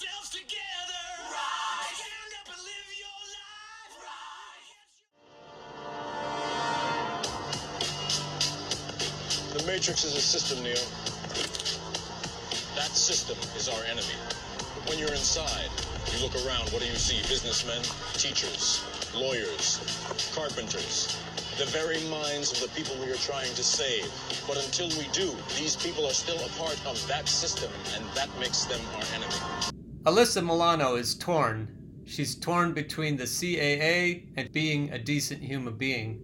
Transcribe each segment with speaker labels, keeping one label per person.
Speaker 1: yourselves together. Rise. Stand up and live your life. Rise.
Speaker 2: The Matrix is a system, Neo. That system is our enemy. But when you're inside, you look around, what do you see? Businessmen, teachers, lawyers, carpenters, the very minds of the people we are trying to save. But until we do, these people are still a part of that system, and that makes them our enemy.
Speaker 3: Alyssa Milano is torn. She's torn between the CAA and being a decent human being.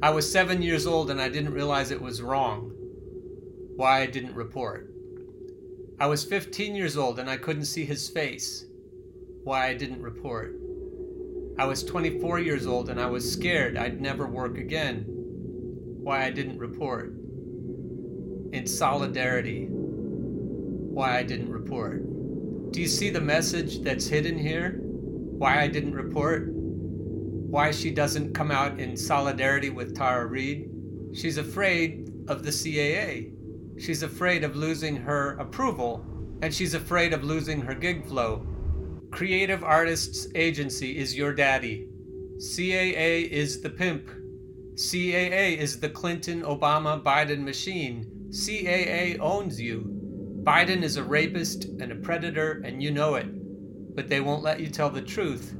Speaker 3: I was seven years old and I didn't realize it was wrong. Why I didn't report. I was 15 years old and I couldn't see his face. Why I didn't report. I was 24 years old and I was scared I'd never work again. Why I didn't report. In solidarity. Why I didn't report. Do you see the message that's hidden here? Why I didn't report? Why she doesn't come out in solidarity with Tara Reade? She's afraid of the CAA. She's afraid of losing her approval, and she's afraid of losing her gig flow. Creative Artists Agency is your daddy. CAA is the pimp. CAA is the Clinton, Obama, Biden machine. CAA owns you. Biden is a rapist and a predator, and you know it. But they won't let you tell the truth.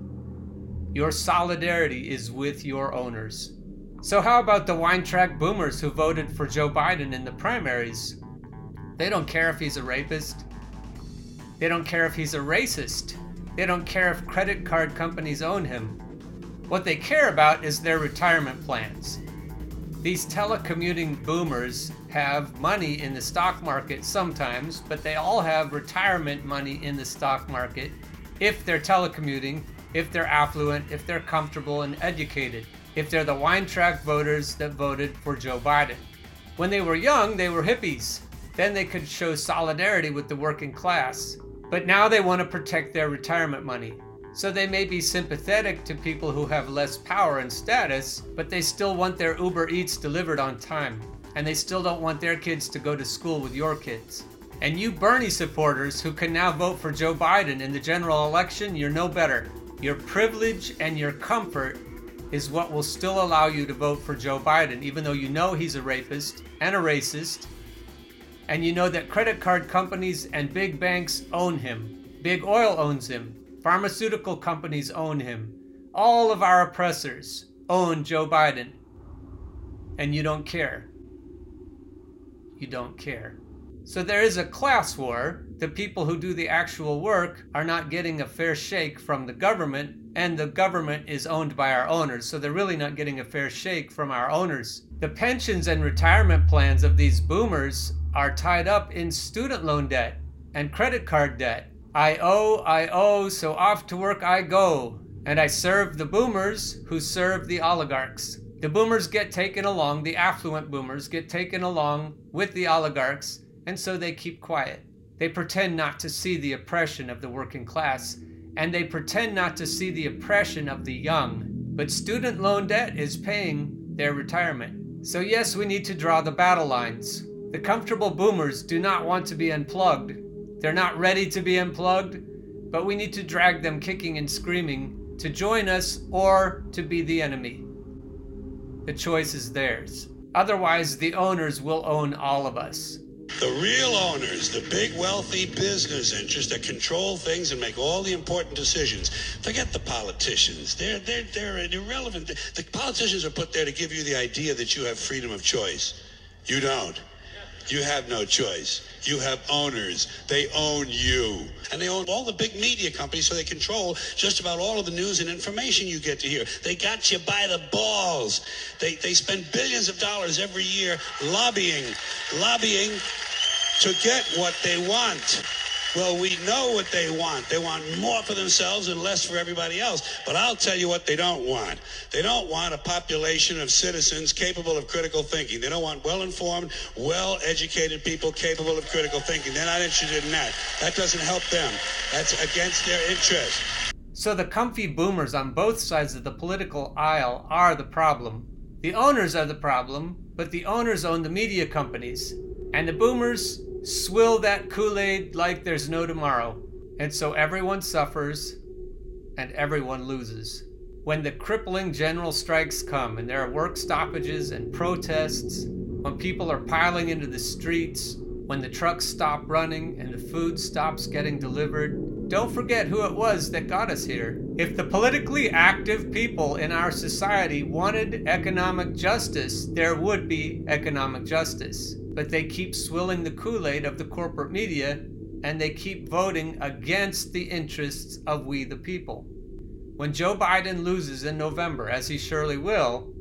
Speaker 3: Your solidarity is with your owners. So, how about the wine track boomers who voted for Joe Biden in the primaries? They don't care if he's a rapist. They don't care if he's a racist. They don't care if credit card companies own him. What they care about is their retirement plans. These telecommuting boomers have money in the stock market sometimes, but they all have retirement money in the stock market if they're telecommuting, if they're affluent, if they're comfortable and educated if they're the wine track voters that voted for Joe Biden. When they were young, they were hippies. Then they could show solidarity with the working class. But now they want to protect their retirement money. So they may be sympathetic to people who have less power and status, but they still want their Uber Eats delivered on time. And they still don't want their kids to go to school with your kids. And you Bernie supporters who can now vote for Joe Biden in the general election, you're no better. Your privilege and your comfort is what will still allow you to vote for Joe Biden, even though you know he's a rapist and a racist, and you know that credit card companies and big banks own him. Big oil owns him. Pharmaceutical companies own him. All of our oppressors own Joe Biden. And you don't care. You don't care. So there is a class war. The people who do the actual work are not getting a fair shake from the government, and the government is owned by our owners. So they're really not getting a fair shake from our owners. The pensions and retirement plans of these boomers are tied up in student loan debt and credit card debt. I owe, I owe, so off to work I go. And I serve the boomers who serve the oligarchs. The boomers get taken along, the affluent boomers get taken along with the oligarchs and so they keep quiet. They pretend not to see the oppression of the working class, and they pretend not to see the oppression of the young. But student loan debt is paying their retirement. So, yes, we need to draw the battle lines. The comfortable boomers do not want to be unplugged. They're not ready to be unplugged, but we need to drag them kicking and screaming to join us or to be the enemy. The choice is theirs. Otherwise, the owners will own all of us.
Speaker 4: The real owners, the big wealthy business interests that control things and make all the important decisions. Forget the politicians. They're they're they're irrelevant. The politicians are put there to give you the idea that you have freedom of choice. You don't. You have no choice. You have owners. They own you. And they own all the big media companies, so they control just about all of the news and information you get to hear. They got you by the balls. They, they spend billions of dollars every year lobbying, lobbying to get what they want. Well, we know what they want. They want more for themselves and less for everybody else. But I'll tell you what they don't want. They don't want a population of citizens capable of critical thinking. They don't want well informed, well educated people capable of critical thinking. They're not interested in that. That doesn't help them, that's against their interest.
Speaker 3: So the comfy boomers on both sides of the political aisle are the problem. The owners are the problem, but the owners own the media companies. And the boomers swill that Kool Aid like there's no tomorrow. And so everyone suffers and everyone loses. When the crippling general strikes come and there are work stoppages and protests, when people are piling into the streets, when the trucks stop running and the food stops getting delivered, don't forget who it was that got us here. If the politically active people in our society wanted economic justice, there would be economic justice. But they keep swilling the Kool Aid of the corporate media and they keep voting against the interests of we the people. When Joe Biden loses in November, as he surely will,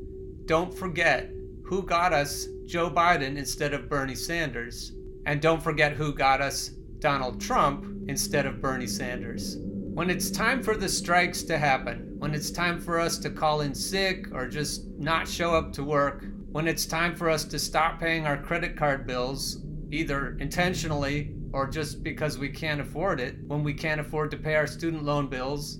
Speaker 3: don't forget who got us Joe Biden instead of Bernie Sanders. And don't forget who got us Donald Trump instead of Bernie Sanders. When it's time for the strikes to happen, when it's time for us to call in sick or just not show up to work, when it's time for us to stop paying our credit card bills, either intentionally or just because we can't afford it, when we can't afford to pay our student loan bills,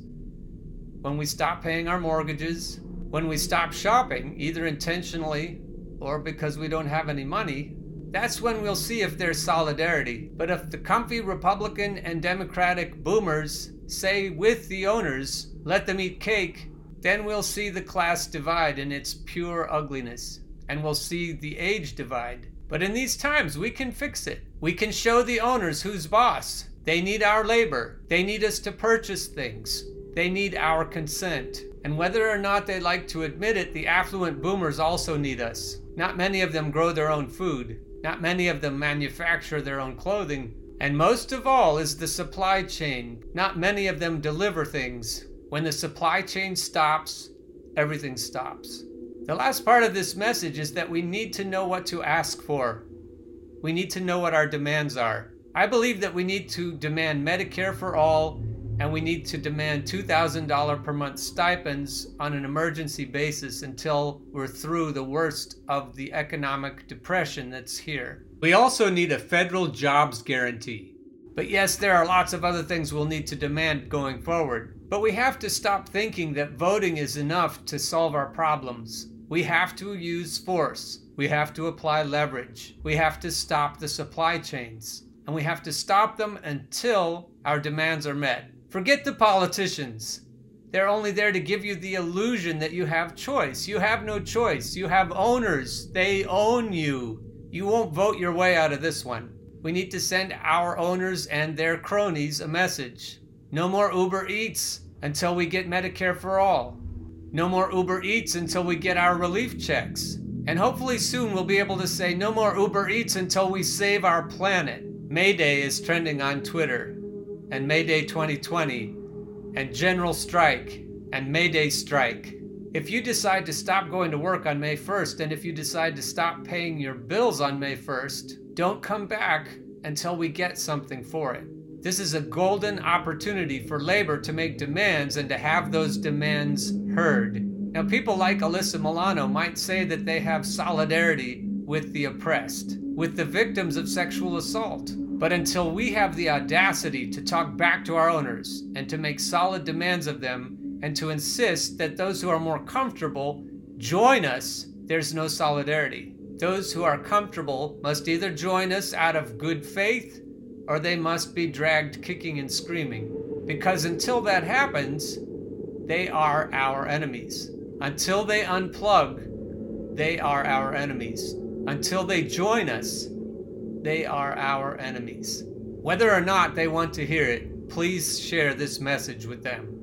Speaker 3: when we stop paying our mortgages, when we stop shopping, either intentionally or because we don't have any money, that's when we'll see if there's solidarity. But if the comfy Republican and Democratic boomers say with the owners, let them eat cake, then we'll see the class divide in its pure ugliness, and we'll see the age divide. But in these times, we can fix it. We can show the owners who's boss. They need our labor. They need us to purchase things. They need our consent. And whether or not they like to admit it, the affluent boomers also need us. Not many of them grow their own food. Not many of them manufacture their own clothing. And most of all is the supply chain. Not many of them deliver things. When the supply chain stops, everything stops. The last part of this message is that we need to know what to ask for. We need to know what our demands are. I believe that we need to demand Medicare for all and we need to demand $2,000 per month stipends on an emergency basis until we're through the worst of the economic depression that's here. We also need a federal jobs guarantee. But yes, there are lots of other things we'll need to demand going forward. But we have to stop thinking that voting is enough to solve our problems. We have to use force. We have to apply leverage. We have to stop the supply chains. And we have to stop them until our demands are met. Forget the politicians. They're only there to give you the illusion that you have choice. You have no choice. You have owners. They own you. You won't vote your way out of this one. We need to send our owners and their cronies a message. No more Uber Eats until we get Medicare for all. No more Uber Eats until we get our relief checks. And hopefully soon we'll be able to say no more Uber Eats until we save our planet. May Day is trending on Twitter and May Day 2020 and General Strike and May Day Strike. If you decide to stop going to work on May 1st and if you decide to stop paying your bills on May 1st, don't come back until we get something for it. This is a golden opportunity for labor to make demands and to have those demands heard. Now, people like Alyssa Milano might say that they have solidarity with the oppressed, with the victims of sexual assault. But until we have the audacity to talk back to our owners and to make solid demands of them and to insist that those who are more comfortable join us, there's no solidarity. Those who are comfortable must either join us out of good faith or they must be dragged kicking and screaming. Because until that happens, they are our enemies. Until they unplug, they are our enemies. Until they join us, they are our enemies. Whether or not they want to hear it, please share this message with them.